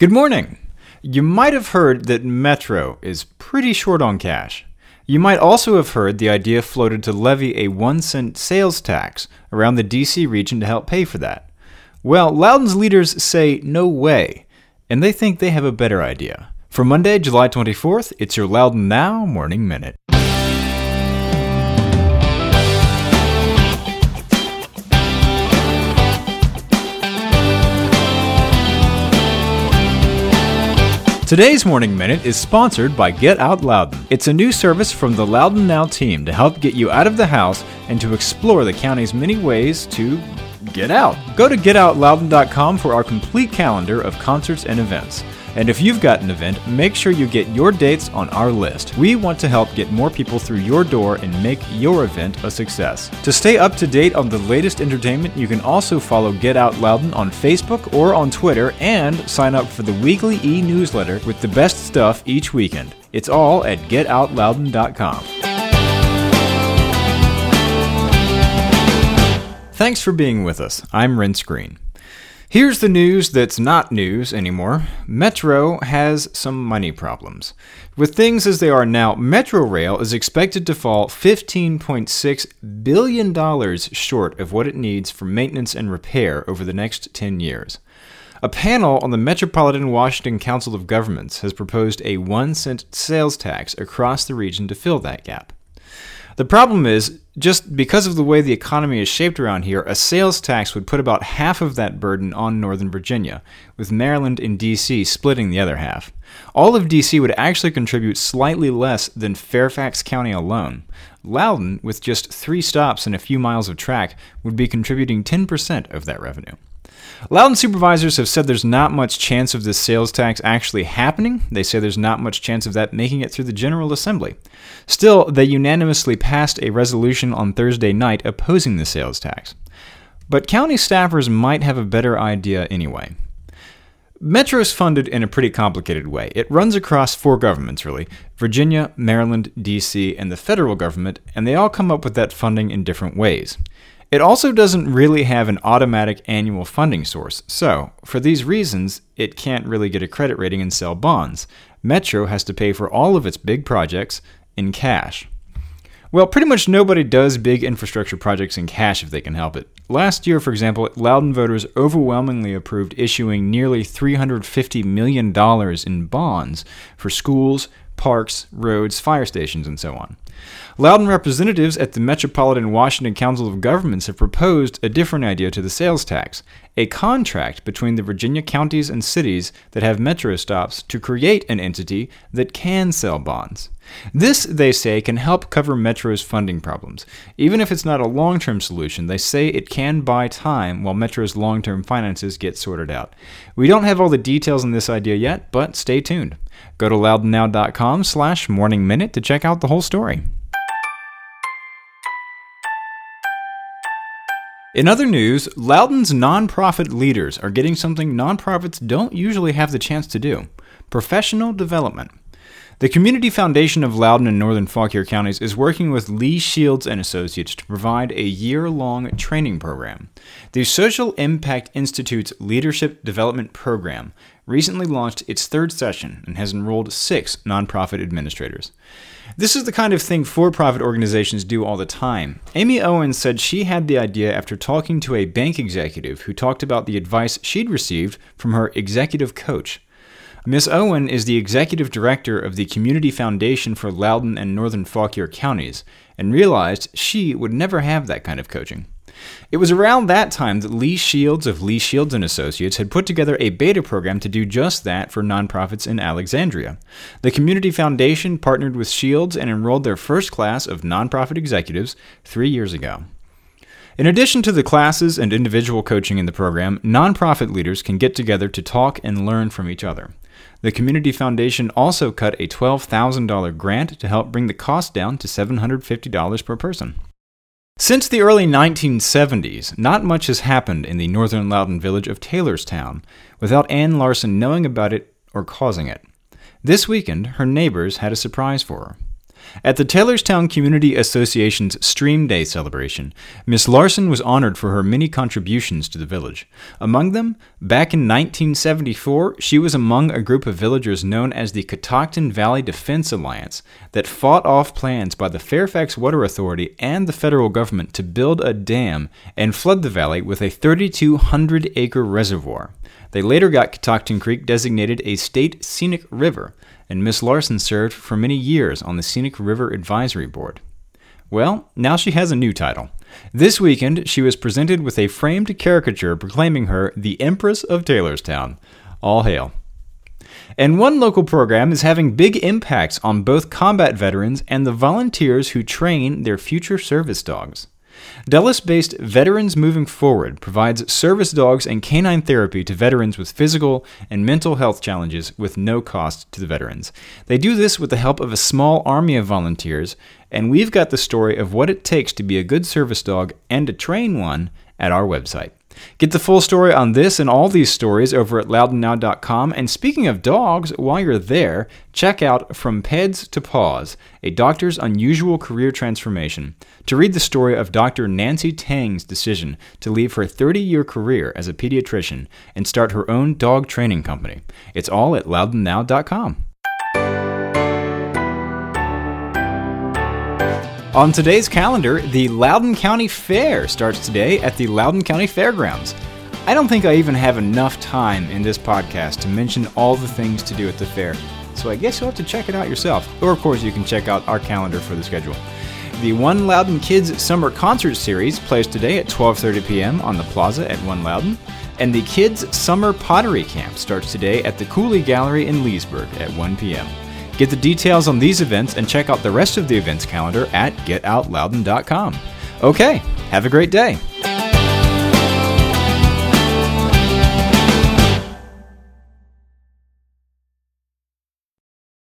Good morning. You might have heard that Metro is pretty short on cash. You might also have heard the idea floated to levy a one cent sales tax around the DC region to help pay for that. Well, Loudoun's leaders say no way, and they think they have a better idea. For Monday, July 24th, it's your Loudon Now Morning Minute. Today's Morning Minute is sponsored by Get Out Loudoun. It's a new service from the Loudoun Now team to help get you out of the house and to explore the county's many ways to get out. Go to getoutloudoun.com for our complete calendar of concerts and events. And if you've got an event, make sure you get your dates on our list. We want to help get more people through your door and make your event a success. To stay up to date on the latest entertainment, you can also follow Get Out Loudoun on Facebook or on Twitter and sign up for the weekly e newsletter with the best stuff each weekend. It's all at getoutloudoun.com. Thanks for being with us. I'm Renss Greene. Here's the news that's not news anymore. Metro has some money problems. With things as they are now, Metro Rail is expected to fall $15.6 billion short of what it needs for maintenance and repair over the next 10 years. A panel on the Metropolitan Washington Council of Governments has proposed a one cent sales tax across the region to fill that gap. The problem is, just because of the way the economy is shaped around here, a sales tax would put about half of that burden on Northern Virginia, with Maryland and D.C. splitting the other half. All of D.C. would actually contribute slightly less than Fairfax County alone. Loudoun, with just three stops and a few miles of track, would be contributing 10% of that revenue. Loudoun supervisors have said there's not much chance of this sales tax actually happening. They say there's not much chance of that making it through the General Assembly. Still, they unanimously passed a resolution on Thursday night opposing the sales tax. But county staffers might have a better idea anyway. Metro is funded in a pretty complicated way. It runs across four governments, really Virginia, Maryland, D.C., and the federal government, and they all come up with that funding in different ways. It also doesn't really have an automatic annual funding source, so, for these reasons, it can't really get a credit rating and sell bonds. Metro has to pay for all of its big projects in cash. Well, pretty much nobody does big infrastructure projects in cash if they can help it. Last year, for example, Loudoun voters overwhelmingly approved issuing nearly $350 million in bonds for schools, parks, roads, fire stations, and so on. Loudoun representatives at the Metropolitan Washington Council of Governments have proposed a different idea to the sales tax a contract between the Virginia counties and cities that have metro stops to create an entity that can sell bonds. This, they say, can help cover Metro's funding problems. Even if it's not a long term solution, they say it can buy time while Metro's long term finances get sorted out. We don't have all the details on this idea yet, but stay tuned. Go to loudounnow.com slash morning minute to check out the whole story. In other news, Loudoun's nonprofit leaders are getting something nonprofits don't usually have the chance to do professional development. The Community Foundation of Loudoun and Northern Fauquier counties is working with Lee Shields and Associates to provide a year-long training program. The Social Impact Institute's Leadership Development Program recently launched its third session and has enrolled six nonprofit administrators. This is the kind of thing for profit organizations do all the time. Amy Owens said she had the idea after talking to a bank executive who talked about the advice she'd received from her executive coach. Miss Owen is the executive director of the Community Foundation for Loudoun and Northern Fauquier counties and realized she would never have that kind of coaching. It was around that time that Lee Shields of Lee Shields and Associates had put together a beta program to do just that for nonprofits in Alexandria. The Community Foundation partnered with Shields and enrolled their first class of nonprofit executives 3 years ago. In addition to the classes and individual coaching in the program, nonprofit leaders can get together to talk and learn from each other. The Community Foundation also cut a $12,000 grant to help bring the cost down to $750 per person. Since the early 1970s, not much has happened in the northern Loudoun village of Taylorstown without Ann Larson knowing about it or causing it. This weekend, her neighbors had a surprise for her. At the Taylorstown Community Association's Stream Day celebration, Miss Larson was honored for her many contributions to the village. Among them, back in 1974, she was among a group of villagers known as the Catoctin Valley Defense Alliance that fought off plans by the Fairfax Water Authority and the federal government to build a dam and flood the valley with a 3,200 acre reservoir. They later got Catoctin Creek designated a state scenic river and Miss Larson served for many years on the Scenic River Advisory Board. Well, now she has a new title. This weekend, she was presented with a framed caricature proclaiming her the Empress of Taylorstown. All hail. And one local program is having big impacts on both combat veterans and the volunteers who train their future service dogs. Dulles based Veterans Moving Forward provides service dogs and canine therapy to veterans with physical and mental health challenges with no cost to the veterans. They do this with the help of a small army of volunteers, and we've got the story of what it takes to be a good service dog and to train one at our website. Get the full story on this and all these stories over at loudounnow.com. And speaking of dogs, while you're there, check out From Peds to Paws, a doctor's unusual career transformation, to read the story of Dr. Nancy Tang's decision to leave her 30 year career as a pediatrician and start her own dog training company. It's all at loudounnow.com. On today's calendar, the Loudoun County Fair starts today at the Loudoun County Fairgrounds. I don't think I even have enough time in this podcast to mention all the things to do at the fair, so I guess you'll have to check it out yourself. Or, of course, you can check out our calendar for the schedule. The One Loudoun Kids Summer Concert Series plays today at 12:30 p.m. on the Plaza at One Loudoun, and the Kids Summer Pottery Camp starts today at the Cooley Gallery in Leesburg at 1 p.m. Get the details on these events and check out the rest of the events calendar at getoutloudoun.com. Okay, have a great day.